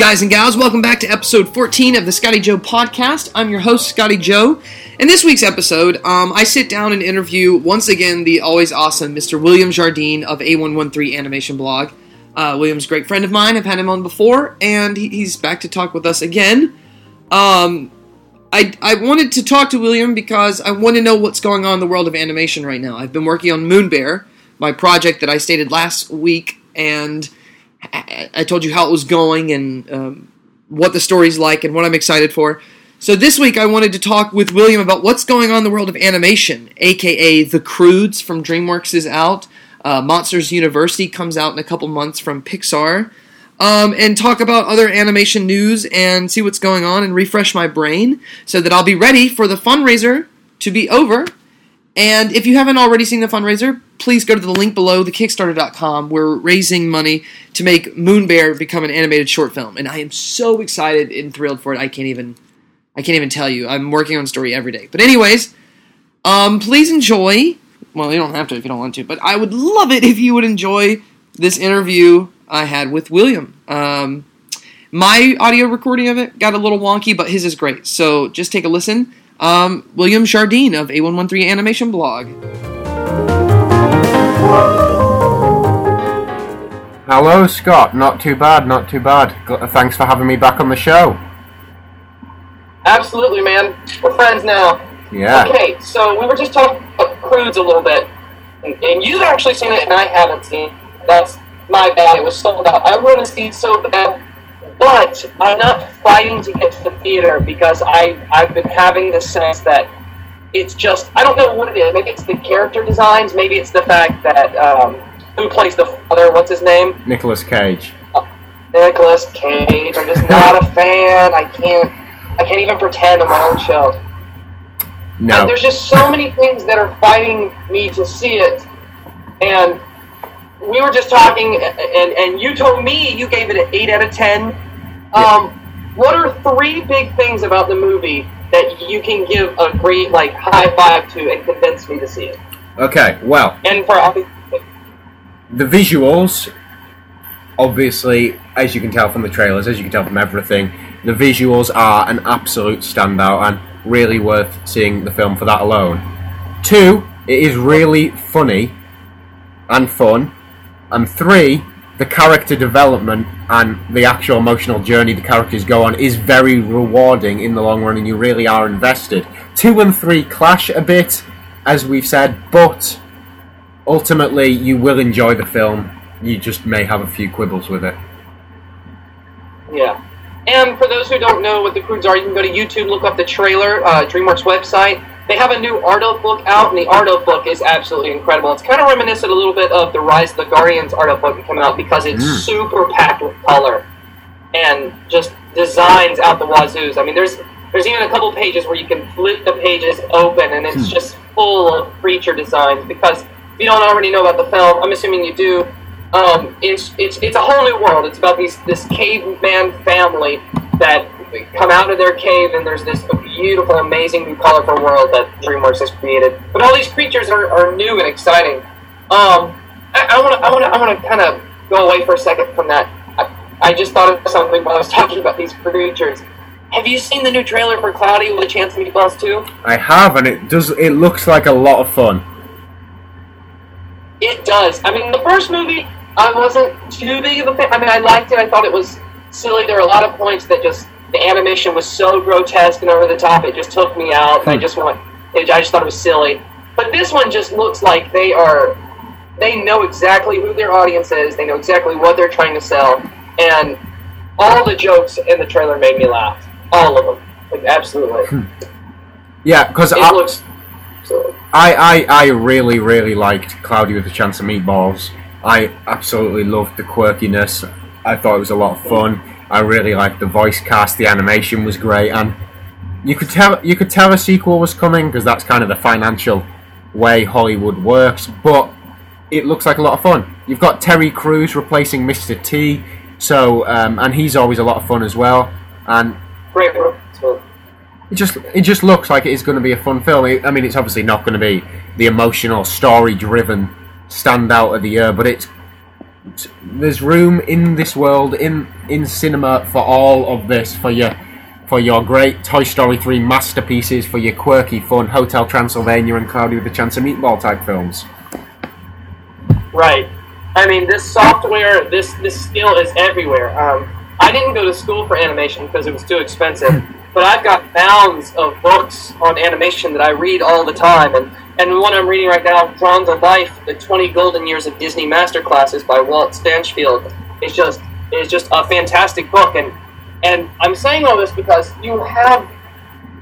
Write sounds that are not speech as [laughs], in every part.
Guys and gals. Welcome back to episode 14 of the Scotty Jo podcast. I'm your host, Scotty Jo. In this week's episode, um, I sit down and interview once again the always awesome Mr. William Jardine of A113 Animation Blog. Uh, William's a great friend of mine. I've had him on before, and he- he's back to talk with us again. Um, I, I wanted to talk to William because I want to know what's going on in the world of animation right now. I've been working on Moon Bear, my project that I stated last week, and I, told you how it was going and um, what the story's like and what I'm excited for. So this week I wanted to talk with William about what's going on in the world of animation, aka The Croods from DreamWorks is out. Uh, Monsters University comes out in a couple months from Pixar. Um, and talk about other animation news and see what's going on and refresh my brain so that I'll be ready for the fundraiser to be over. And if you haven't already seen the fundraiser, please go to the link below, thekickstarter.com. We're raising money to make Moon Bear become an animated short film, and I am so excited and thrilled for it. I can't even, I can't even tell you. I'm working on story every day. But anyways, um, please enjoy. Well, you don't have to if you don't want to, but I would love it if you would enjoy this interview I had with William. Um, my audio recording of it got a little wonky, but his is great. So just take a listen. Um, William Jardine of A113 Animation Blog. Hello, Scott. Not too bad, not too bad. Thanks for having me back on the show. Absolutely, man. We're friends now. Yeah. Okay, so we were just talking about Croods a little bit, and, and you've actually seen it, and I haven't seen. it. That's my bad. It was sold out. I want to see it so bad, but I'm not fighting to get to the theater because I I've been having this sense that it's just I don't know what it is. Maybe it's the character designs. Maybe it's the fact that um, who plays the father? What's his name? Nicolas Cage. Nicolas Cage. I'm just not a fan. I can't. I can't even pretend on my own show. No. And there's just so many things that are fighting me to see it. And we were just talking, and, and you told me you gave it an 8 out of 10. Um, what are three big things about the movie that you can give a great, like, high five to and convince me to see it? Okay, well, And for the visuals, obviously, as you can tell from the trailers, as you can tell from everything, the visuals are an absolute standout and really worth seeing the film for that alone. Two, it is really funny and fun. And three, the character development and the actual emotional journey the characters go on is very rewarding in the long run, and you really are invested. Two and three clash a bit, as we've said, but ultimately you will enjoy the film. You just may have a few quibbles with it. Yeah. And for those who don't know what the Croods are, you can go to YouTube, look up the trailer, uh, DreamWorks website. They have a new art of book out, and the art of book is absolutely incredible. It's kind of reminiscent a little bit of the Rise of the Guardians art of book coming out because it's Mm. super packed with color and just designs out the wazoos. I mean, there's there's even a couple pages where you can flip the pages open, and it's Hmm. just full of creature designs. Because if you don't already know about the film, I'm assuming you do. Um, it's it's it's a whole new world. It's about these this caveman family that come out of their cave, and there's this beautiful, amazing, new colorful world that DreamWorks has created. But all these creatures are, are new and exciting. Um, I want to I want to I want to kind of go away for a second from that. I, I just thought of something while I was talking about these creatures. Have you seen the new trailer for Cloudy with a Chance of Meatballs 2? I have, and it does. It looks like a lot of fun. It does. I mean, the first movie, I wasn't too big of a fan. I mean, I liked it. I thought it was silly. There were a lot of points that just the animation was so grotesque and over the top. It just took me out. I hmm. just went. I just thought it was silly. But this one just looks like they are. They know exactly who their audience is. They know exactly what they're trying to sell, and all the jokes in the trailer made me laugh. All of them, like absolutely. Hmm. Yeah, because It I, looks. I, I, I really, really liked Cloudy with a Chance of Meatballs. I absolutely loved the quirkiness. I thought it was a lot of fun. I really liked the voice cast. The animation was great, and you could tell you could tell a sequel was coming because that's kind of the financial way Hollywood works. But it looks like a lot of fun. You've got Terry Crews replacing Mr. T, so um, and he's always a lot of fun as well. And Great. So, it just it just looks like it is going to be a fun film. I I mean, it's obviously not going to be the emotional, story-driven standout of the year, but it's there's room in this world in in cinema for all of this for your for your great Toy Story 3 masterpieces, for your quirky, fun Hotel Transylvania and Cloudy with a Chance of Meatball type films. Right. I mean, this software, this this skill is everywhere. Um, I didn't go to school for animation because it was too expensive, [laughs] but I've got mounds of books on animation that I read all the time, and and one I'm reading right now, Drawn to Life: The 20 Golden Years of Disney Masterclasses by Walt Stanchfield, is just is just a fantastic book, and and I'm saying all this because you have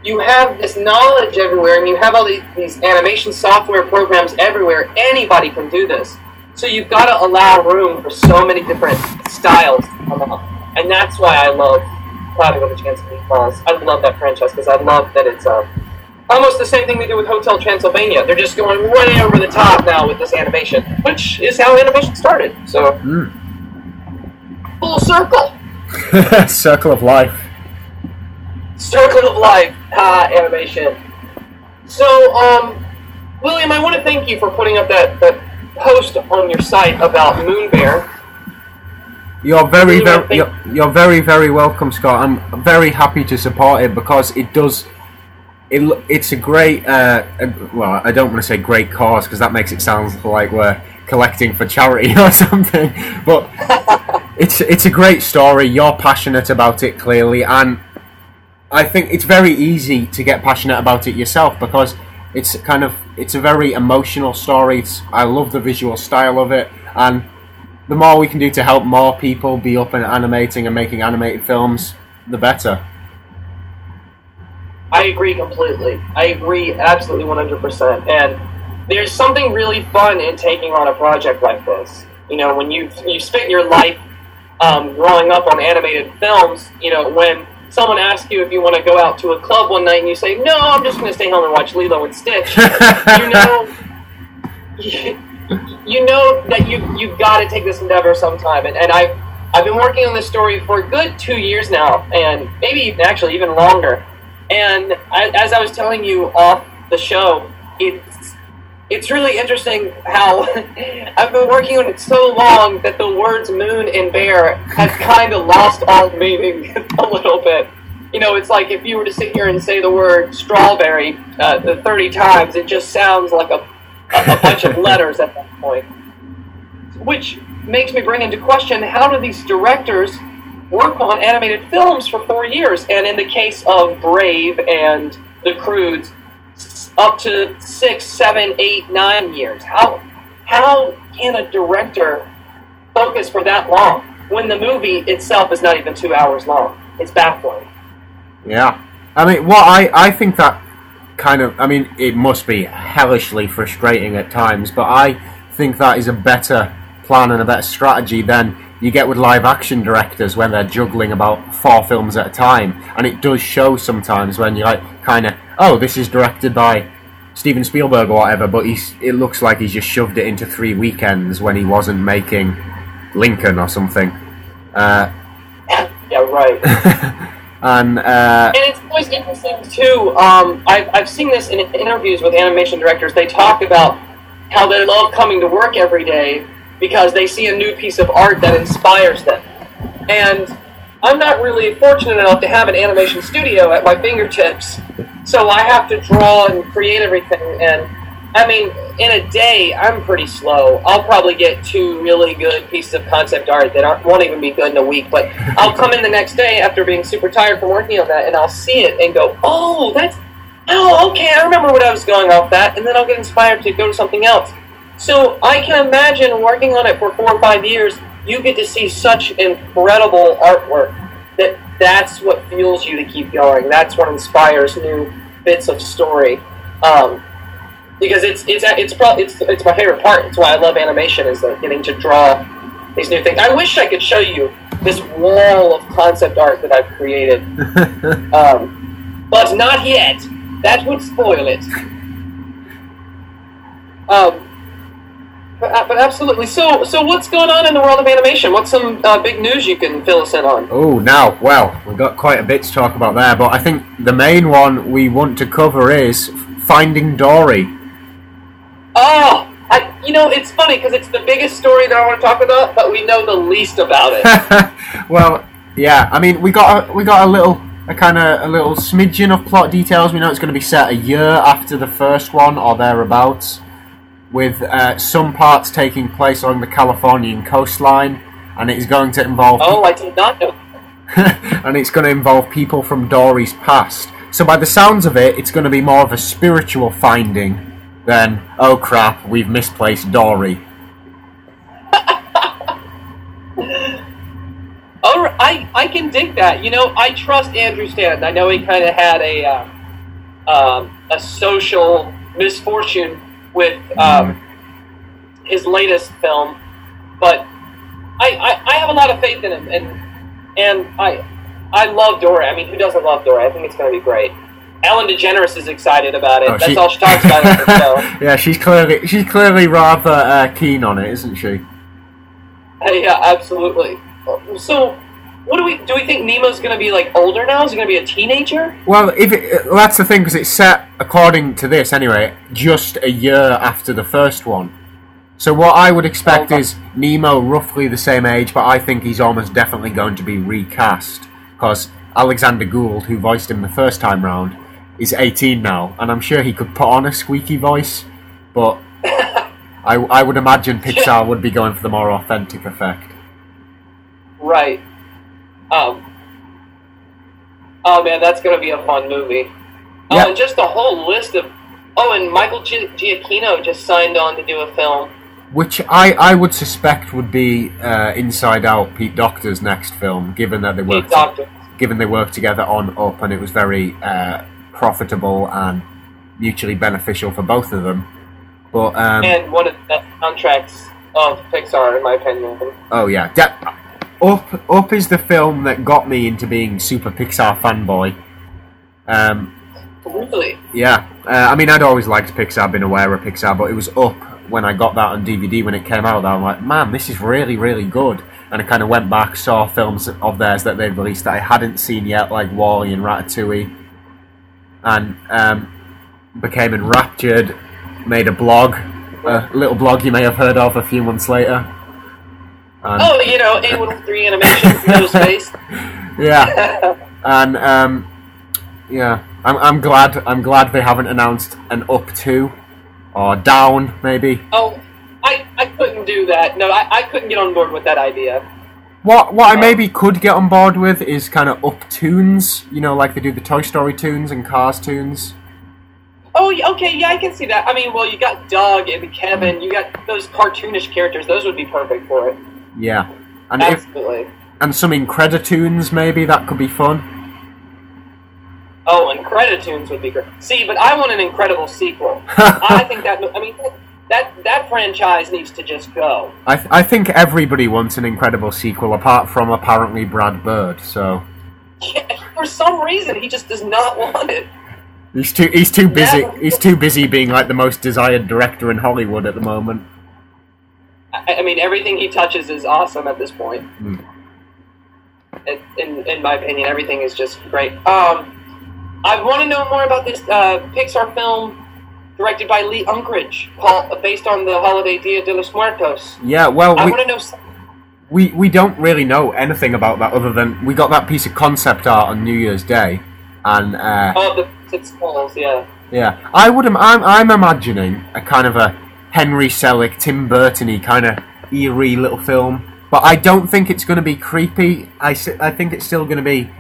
you have this knowledge everywhere, and you have all these, these animation software programs everywhere. Anybody can do this. So you've got to allow room for so many different styles to come out. And that's why I love Cloudy with a Chance of Meatballs. I love that franchise because I love that it's um, almost the same thing they do with Hotel Transylvania. They're just going way over the top now with this animation, which is how animation started. So, full circle. [laughs] Circle of Life. Circle of Life uh, animation. So, um, William, I want to thank you for putting up that, that post on your site about Moon Bear. You're very, very, you're, you're very, very welcome, Scott. I'm very happy to support it because it does. It, it's a great. Uh, uh, well, I don't want to say great cause because that makes it sound like we're collecting for charity [laughs] or something. But [laughs] it's it's a great story. You're passionate about it clearly, and I think it's very easy to get passionate about it yourself because it's kind of it's a very emotional story. It's, I love the visual style of it, and the more we can do to help more people be up and animating and making animated films, the better. I agree completely. I agree absolutely 100%. And there's something really fun in taking on a project like this. You know, when you you spent your life um, growing up on animated films, you know, when someone asks you if you want to go out to a club one night and you say, no, I'm just going to stay home and watch Lilo and Stitch, [laughs] you know, [laughs] you, know that you, you've got to take this endeavor sometime. And, and I've, I've been working on this story for a good two years now, and maybe actually even longer. And I, as I was telling you off the show, it's it's really interesting how [laughs] I've been working on it so long that the words moon and bear have kind of lost all meaning [laughs] a little bit. You know, it's like if you were to sit here and say the word strawberry uh, the 30 times, it just sounds like a, a, bunch of letters at that point. Which makes me bring into question how do these directors work on animated films for four years? And in the case of Brave and The Croods, up to six, seven, eight, nine years. How how can a director focus for that long when the movie itself is not even two hours long? It's baffling. Yeah. I mean, what I, I think that kind of, I mean, it must be hellishly frustrating at times, but I think that is a better plan and a better strategy than you get with live action directors when they're juggling about four films at a time. And it does show sometimes when you're like, kind of, oh, this is directed by Steven Spielberg or whatever, but he's, it looks like he's just shoved it into three weekends when he wasn't making Lincoln or something. Uh, [laughs] Yeah, right. [laughs] and uh, And it's always interesting too. Um, I've, I've seen this in interviews with animation directors. They talk about how they love coming to work every day because they see a new piece of art that inspires them. And I'm not really fortunate enough to have an animation studio at my fingertips, so I have to draw and create everything. And I mean, in a day, I'm pretty slow. I'll probably get two really good pieces of concept art that aren't, won't even be good in a week. But I'll come in the next day after being super tired from working on that, and I'll see it and go, "Oh, that's oh, okay. I remember what I was going off that," and then I'll get inspired to go to something else. So I can imagine working on it for four or five years. You get to see such incredible artwork that that's what fuels you to keep going. That's what inspires new bits of story. Um, because it's it's it's probably it's it's my favorite part. It's why I love animation is like getting to draw these new things. I wish I could show you this wall of concept art that I've created, [laughs] um, but not yet. That would spoil it. Um, but, uh, but absolutely. So so what's going on in the world of animation? What's some uh, big news you can fill us in on? Oh, now, well, we've got quite a bit to talk about there, but I think the main one we want to cover is Finding Dory. Oh, I, you know, it's funny because it's the biggest story that I want to talk about, but we know the least about it. [laughs] well, yeah. I mean, we got a, we got a little a kind of a little smidgen of plot details. We know it's going to be set a year after the first one or thereabouts, with uh, some parts taking place along the Californian coastline, and it is going to involve. oh, I did not know. [laughs] and it's going to involve people from Dory's past. So, by the sounds of it, it's going to be more of a spiritual finding than, oh crap, we've misplaced Dory. Oh, I, I can dig that. You know, I trust Andrew Stanton. I know he kind of had a uh, um, a social misfortune with um, his latest film, but I, I, I have a lot of faith in him, and and I I love Dory. I mean, who doesn't love Dory? I think it's going to be great. Ellen DeGeneres is excited about it. Oh, That's she- all she talks about in the [laughs] show. yeah, she's clearly she's clearly rather uh, keen on it, isn't she? Yeah, absolutely. So, what do we do? We think Nemo's going to be like older now? Is he going to be a teenager? Well, if it, uh, that's the thing, because it's set according to this anyway, just a year after the first one. So what I would expect Okay. is Nemo roughly the same age, but I think he's almost definitely going to be recast because Alexander Gould, who voiced him the first time round, is 18 now, and I'm sure he could put on a squeaky voice, but [laughs] I, I would imagine Pixar would be going for the more authentic effect. Right. Um. Oh man, that's going to be a fun movie. Oh, and just a whole list of. Oh, and Michael Gi- Giacchino just signed on to do a film. Which I, I would suspect would be uh, Inside Out, Pete Docter's next film, given that they Pete worked Docter. given they worked together on Up, and it was very uh, profitable and mutually beneficial for both of them. But um, and one of the best contracts of Pixar, in my opinion. oh yeah, De- Up Up is the film that got me into being super Pixar fanboy. Um, Really? Yeah, uh, I mean, I'd always liked Pixar, been aware of Pixar, but it was up when I got that on DVD when it came out. That I'm like, man, this is really, really good. And I kind of went back, saw films of theirs that they'd released that I hadn't seen yet, like WALL-E and Ratatouille, and um, became enraptured. Made a blog, a little blog you may have heard of a few months later. And, Oh, you know, A113 animation, no space. [laughs] yeah, [laughs] and um, yeah, I'm, I'm glad. I'm glad they haven't announced an up two or down maybe. Oh, I, I couldn't do that. No, I, I couldn't get on board with that idea. What what I maybe could get on board with is kind of up tunes. You know, like they do the Toy Story tunes and Cars tunes. Oh, okay, yeah, I can see that. I mean, well, you got Doug and Kevin, you got those cartoonish characters. Those would be perfect for it. Yeah, and if Absolutely. and some Increditunes maybe that could be fun. Oh, and Creditunes would be great. See, but I want an incredible sequel. [laughs] I think that. I mean, that that franchise needs to just go. I th- I think everybody wants an incredible sequel apart from apparently Brad Bird. So For some reason, he just does not want it. he's too he's too busy Yeah. he's too busy being like the most desired director in Hollywood at the moment. I, I mean, everything he touches is awesome at this point. Hmm. It, in in my opinion, everything is just great. Um, I want to know more about this uh, Pixar film directed by Lee Unkrich, called, based on the holiday Dia de los Muertos. Yeah, well, I we, want to know. we we don't really know anything about that other than we got that piece of concept art on New Year's Day, and uh, Oh, the six skulls, yeah. yeah, I would. im- I'm I'm imagining a kind of a Henry Selick, Tim Burton-y kind of eerie little film, but I don't think it's going to be creepy. I, I think it's still going to be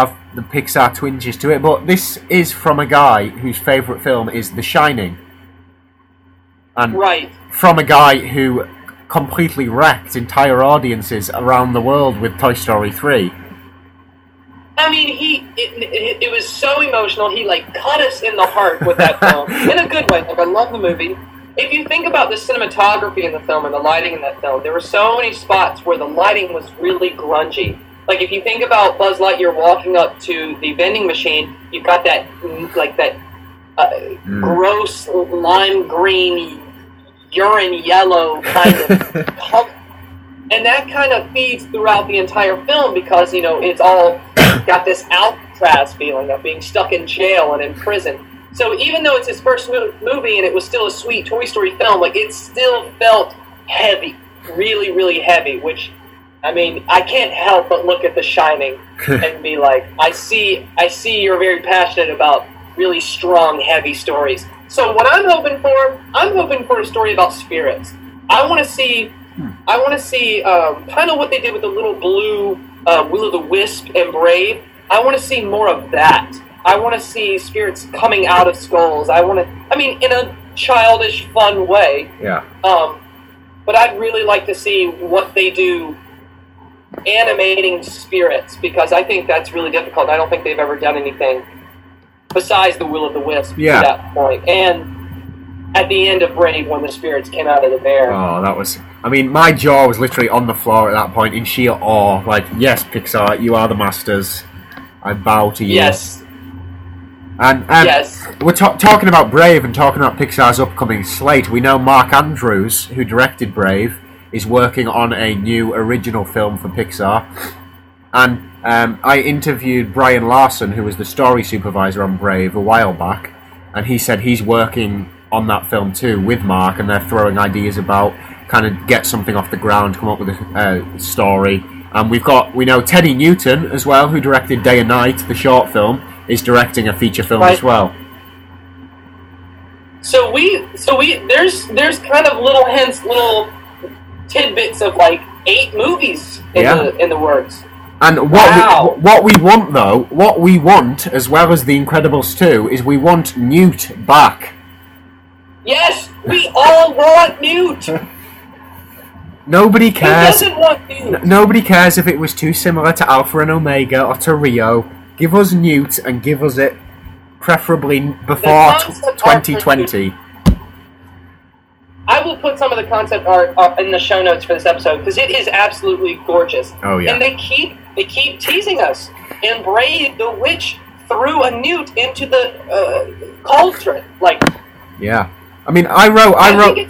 have the Pixar twinges to it. But this is from a guy whose favorite film is The Shining, and Right. from a guy who completely wrecked entire audiences around the world with Toy Story 3. I mean, he it, it, it was so emotional. He like cut us in the heart with that [laughs] film in a good way. Like I love the movie. If you think about the cinematography in the film and the lighting in that film, there were so many spots where the lighting was really grungy. Like if you think about Buzz Lightyear walking up to the vending machine, you've got that mm, like that uh, gross lime green, urine yellow kind of [laughs] color and that kind of feeds throughout the entire film because you know it's all got this Alcatraz feeling of being stuck in jail and in prison. So even though it's his first mo- movie and it was still a sweet Toy Story film, like it still felt heavy, really, really heavy. Which, I mean, I can't help but look at The Shining [laughs] and be like, I see, I see, you're very passionate about really strong, heavy stories. So what I'm hoping for, I'm hoping for a story about spirits. I want to see, I want to see um, kind of what they did with the little blue uh, Will o' the Wisp and Brave. I want to see more of that. I want to see spirits coming out of skulls. I want to, I mean, in a childish, fun way. Yeah. Um, but I'd really like to see what they do animating spirits because I think that's really difficult. I don't think they've ever done anything besides the Will of the Wisp Yeah. to that point. And at the end of Brave, when the spirits came out of the bear. Oh, that was. I mean, my jaw was literally on the floor at that point in sheer awe. Like, yes, Pixar, you are the masters. I bow to you. yes, And um, yes. we're ta- talking about Brave and talking about Pixar's upcoming slate. We know Mark Andrews, who directed Brave, is working on a new original film for Pixar. And um, I interviewed Brian Larsen, who was the story supervisor on Brave, a while back, and he said he's working on that film too with Mark, and they're throwing ideas about kind of get something off the ground, come up with a uh, story. And we've got we know Teddy Newton as well, who directed Day and Night, the short film, is directing a feature film Right. as well. So we, so we, there's there's kind of little hints, little tidbits of like eight movies in Yeah. the in the works. And what Wow. we, what we want though, what we want as well as The Incredibles 2 is we want Newt back. Yes, we all want Newt. [laughs] Nobody cares. doesn't want Newt? Nobody cares if it was too similar to Alpha and Omega or to Rio. Give us Newt and give us it preferably before t- concept art 2020. I will put some of the concept art uh, in the show notes for this episode because it is absolutely gorgeous. Oh, yeah. And they keep they keep teasing us. And Brave the witch threw a newt into the uh, cauldron. Like Yeah. I mean, I wrote I I wrote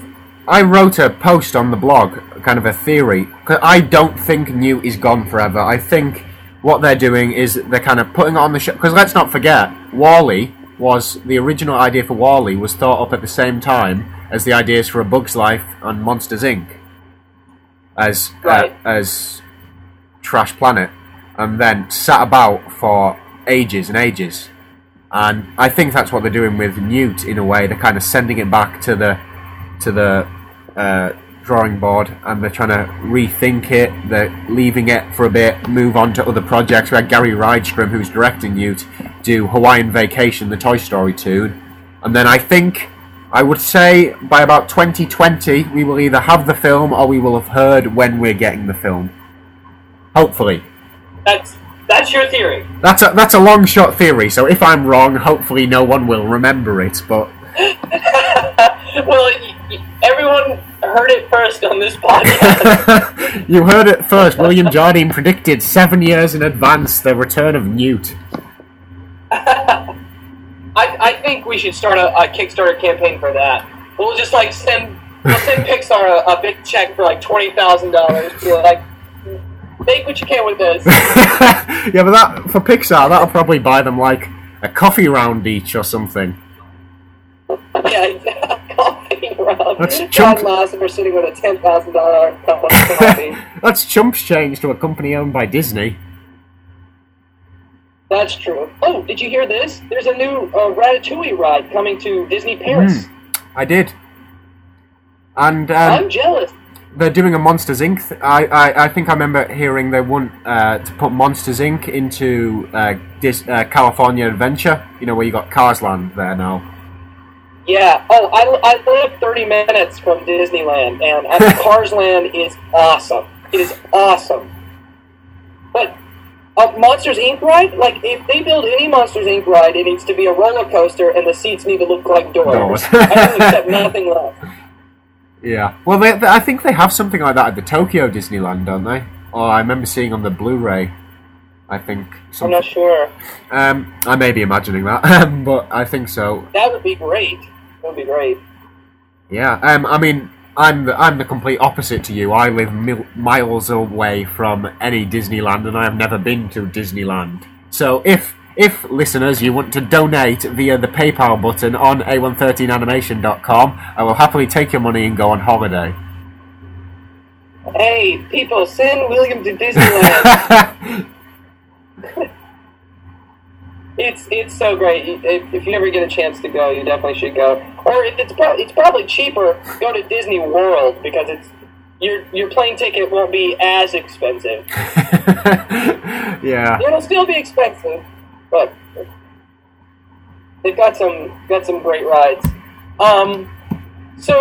I wrote a post on the blog, kind of a theory. 'cause I don't think Newt is gone forever. I think what they're doing is they're kind of putting it on the show. Because let's not forget, WALL-E was the original idea for WALL-E was thought up at the same time as the ideas for A Bug's Life and Monsters Inc. As Right. uh, as Trash Planet, and then sat about for ages and ages. And I think that's what they're doing with Newt in a way. They're kind of sending it back to the to the uh, drawing board, and they're trying to rethink it. They're leaving it for a bit, move on to other projects. We had Gary Rydstrom, who's directing Newt, do Hawaiian Vacation, the Toy Story tune, and then I think I would say by about 2020 we will either have the film or we will have heard when we're getting the film. Hopefully. that's that's your theory. That's a that's a long shot theory. So if I'm wrong, hopefully no one will remember it. But [laughs] Well, everyone heard it first on this podcast. [laughs] you heard it first. William Jardine predicted seven years in advance the return of Newt. [laughs] I, I think we should start a, a Kickstarter campaign for that. We'll just like send we'll send [laughs] Pixar a, a big check for like twenty thousand dollars. To like, make what you can with this. [laughs] yeah, but that for Pixar, that'll probably buy them like a coffee round each or something. [laughs] yeah, coffee round. That's God chunk- if we're sitting with a ten thousand dollar cup of coffee. That's chumps change to a company owned by Disney. That's true. Oh, did you hear this? There's a new uh, Ratatouille ride coming to Disney Paris. I did. And um, I'm jealous. they're doing a Monsters Inc. Th- I, I I think I remember hearing they want uh, to put Monsters Inc. into uh, Dis- uh, California Adventure. You know where you got Cars Land there now. Yeah. Oh, I, I live 30 minutes from Disneyland, and [laughs] Cars Land is awesome. It is awesome. A Monsters Inc. ride, like if they build any Monsters Inc. ride, it needs to be a roller coaster, and the seats need to look like doors. Doors. I will accept nothing less. Yeah. Well, they, they, I think they have something like that at the Tokyo Disneyland, don't they? Or I remember seeing on the Blu-ray. I think. I'm not sure. Um, I may be imagining that, [laughs] but I think so. That would be great. That would be great. Yeah. Um, I mean, I'm the I'm the complete opposite to you. I live mil- miles away from any Disneyland, and I have never been to Disneyland. So if if listeners you want to donate via the PayPal button on a113animation.com, I will happily take your money and go on holiday. Hey, people, send William to [laughs] Disneyland. [laughs] it's it's so great. If, if you ever get a chance to go, you definitely should go. Or if it's pro- it's probably cheaper, go to Disney World because it's your your plane ticket won't be as expensive. [laughs] yeah. It'll still be expensive, but they've got some got some great rides. Um, so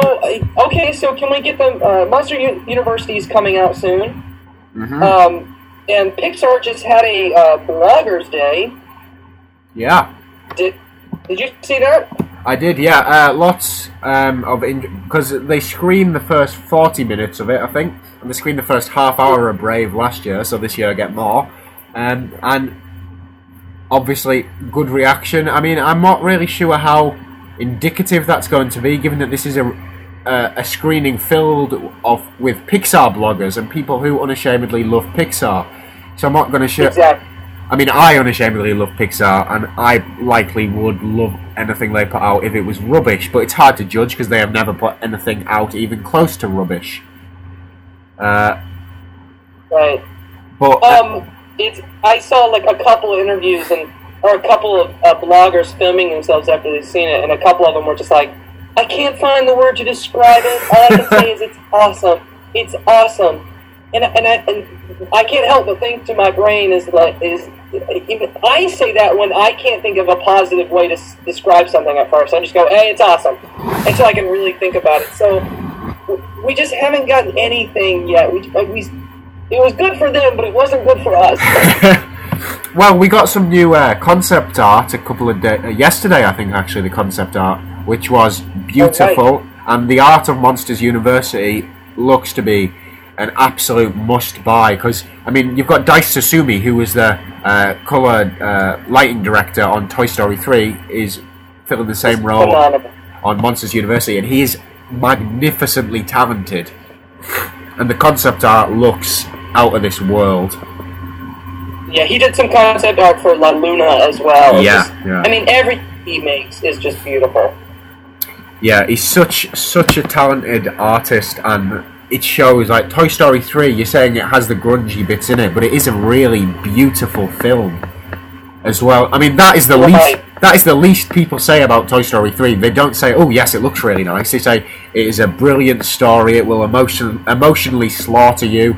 okay, so can we get the Uh, Monster U- University is coming out soon. Mhm. Um, and Pixar just had a uh, Bloggers Day. Yeah. Did Did you see that? I did, yeah. Uh, lots um, of because they screened the first forty minutes of it, I think, and they screened the first half hour of Brave last year, so this year I get more. Um, and obviously, good reaction. I mean, I'm not really sure how indicative that's going to be, given that this is a a, a screening filled of with Pixar bloggers and people who unashamedly love Pixar. So I'm not going to share. Exactly. I mean, I unashamedly love Pixar, and I likely would love anything they put out if it was rubbish. But it's hard to judge because they have never put anything out even close to rubbish. Uh, Right. but Um, it's I saw like a couple of interviews and or a couple of uh, bloggers filming themselves after they've seen it, and a couple of them were just like, "I can't find the word to describe it. All I can say is it's [laughs] awesome. It's awesome." And and I and I can't help but think to my brain is like is even I say that when I can't think of a positive way to s- describe something at first. I just go, "Hey, it's awesome," until I can really think about it. So we just haven't gotten anything yet. We like we. It was good for them, but it wasn't good for us. [laughs] well, we got some new uh, concept art a couple of days uh, yesterday. I think actually the concept art, which was beautiful, and the art of Monsters University looks to be an absolute must buy. Because I mean, you've got Dice Tsutsumi, who was the uh, color uh, lighting director on Toy Story Three, is filling the same role Phenomenal. on Monsters University, and he is magnificently talented. And the concept art looks out of this world. Yeah, he did some concept art for La Luna as well. Yeah, just- yeah. I mean, everything he makes is just beautiful. Yeah, he's such such a talented artist, and it shows. Like Toy Story three, you're saying it has the grungy bits in it, but it is a really beautiful film as well. I mean, that is the Right. least that is the least people say about Toy Story three. They don't say, "Oh, yes, it looks really nice." They say it is a brilliant story. It will emotion emotionally slaughter you.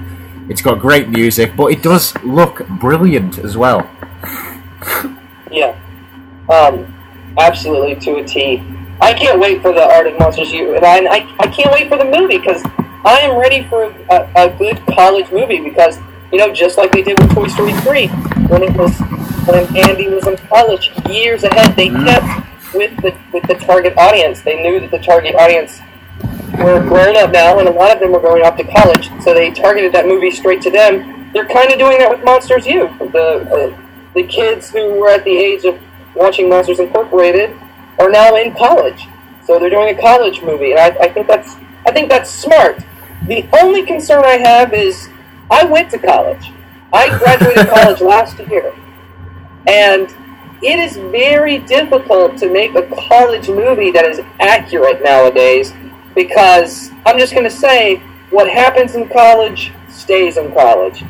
It's got great music, but it does look brilliant as well. Yeah. Um, absolutely to a T. I can't wait for the Art of Monsters U, and I, I, I can't wait for the movie because I am ready for a, a good college movie because you know just like they did with Toy Story three when it was when Andy was in college years ahead they kept with the with the target audience. They knew that the target audience were grown up now, and a lot of them were going off to college, so they targeted that movie straight to them. They're kind of doing that with Monsters U. The uh, the kids who were at the age of watching Monsters Incorporated are now in college, so they're doing a college movie, and I, I think that's I think that's smart. The only concern I have is I went to college. I graduated [laughs] college last year, and it is very difficult to make a college movie that is accurate nowadays because I'm just going to say what happens in college stays in college.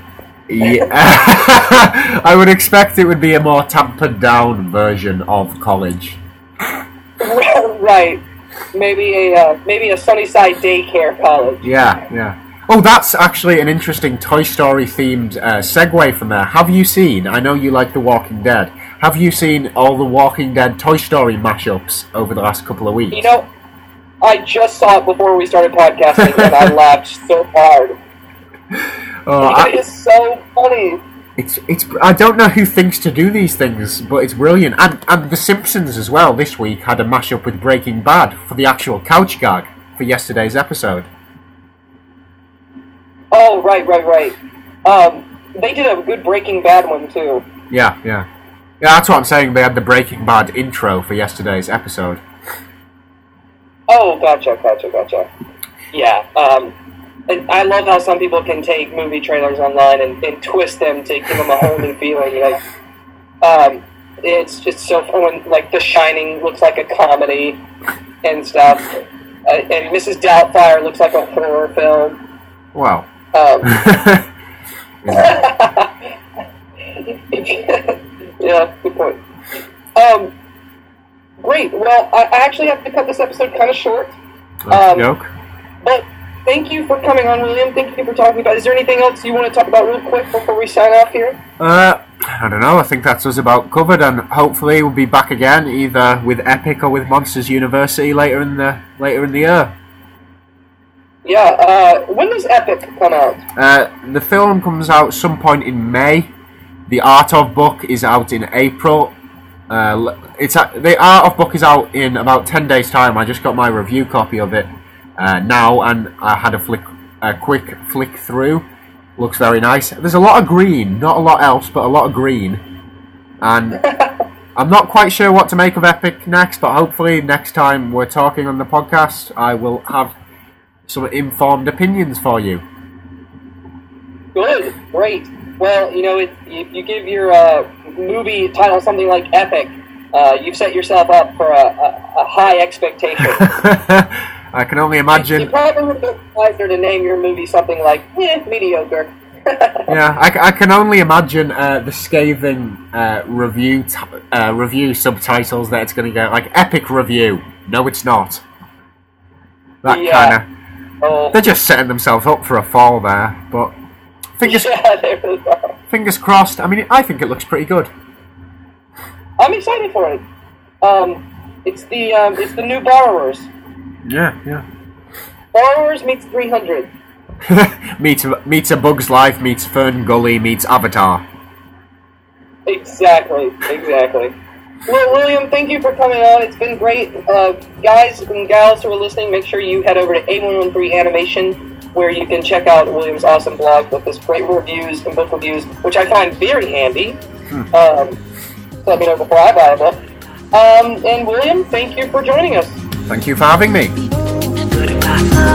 Yeah. [laughs] I would expect it would be a more tampered down version of college. [laughs] right. Maybe a uh, maybe a Sunnyside daycare college. Yeah, yeah. Oh, that's actually an interesting Toy Story themed uh, segue from there. Have you seen? I know you like The Walking Dead. Have you seen all the Walking Dead Toy Story mashups over the last couple of weeks? You know, I just saw it before we started podcasting, and I [laughs] laughed so hard. oh, it I, is so funny. It's it's. I don't know who thinks to do these things, but it's brilliant. And and The Simpsons as well this week had a mashup with Breaking Bad for the actual couch gag for yesterday's episode. Oh, right, right, right. Um, they did a good Breaking Bad one too. Yeah, yeah. Yeah, that's what I'm saying. They had the Breaking Bad intro for yesterday's episode. Oh, gotcha, gotcha, gotcha. Yeah. Um, I love how some people can take movie trailers online and, and twist them to give them a whole new feeling. Like, um, it's just so fun when like The Shining looks like a comedy and stuff, uh, and Mrs. Doubtfire looks like a horror film. Wow. Um, [laughs] [laughs] yeah, good point. Um, great. Well, I, I actually have to cut this episode kind of short. Um, joke. But thank you for coming on, William. Thank you for talking about. Is there anything else you want to talk about real quick before we sign off here? Uh, I don't know. I think that's us about covered, and hopefully we'll be back again, either with Epic or with Monsters University later in the later in the year. Yeah. Uh, when does Epic come out? Uh, the film comes out some point in May. The Art of book is out in April. Uh, it's the Art of book is out in about ten days' time. I just got my review copy of it uh, now, and I had a flick, a quick flick through. Looks very nice. There's a lot of green, not a lot else, but a lot of green. And [laughs] I'm not quite sure what to make of Epic next, but hopefully next time we're talking on the podcast, I will have some informed opinions for you. Good. Great. Well, you know, it, if you give your uh, movie title something like Epic, uh, you've set yourself up for a, a, a high expectation. [laughs] I can only you imagine. probably would have been wiser to name your movie something like eh, mediocre. [laughs] Yeah, I, I can only imagine uh, the scathing uh, review t- uh, review subtitles that it's going to get, like epic review. No, it's not. That Yeah. kind Oh, of. They're just setting themselves up for a fall there, but fingers [laughs] yeah, really fingers crossed. I mean, I think it looks pretty good. I'm excited for it. Um, it's the um, it's the new borrowers. Yeah, yeah. Borrowers meets 300. [laughs] meets meets a Bug's Life, meets FernGully, meets Avatar. Exactly, exactly. Well, William, thank you for coming on. It's been great. Uh, guys and gals who are listening, make sure you head over to A113 Animation, where you can check out William's awesome blog with his great reviews and book reviews, which I find very handy. Um, let me know before I buy a book. Um, and William, thank you for joining us. Thank you for having me. Goodbye.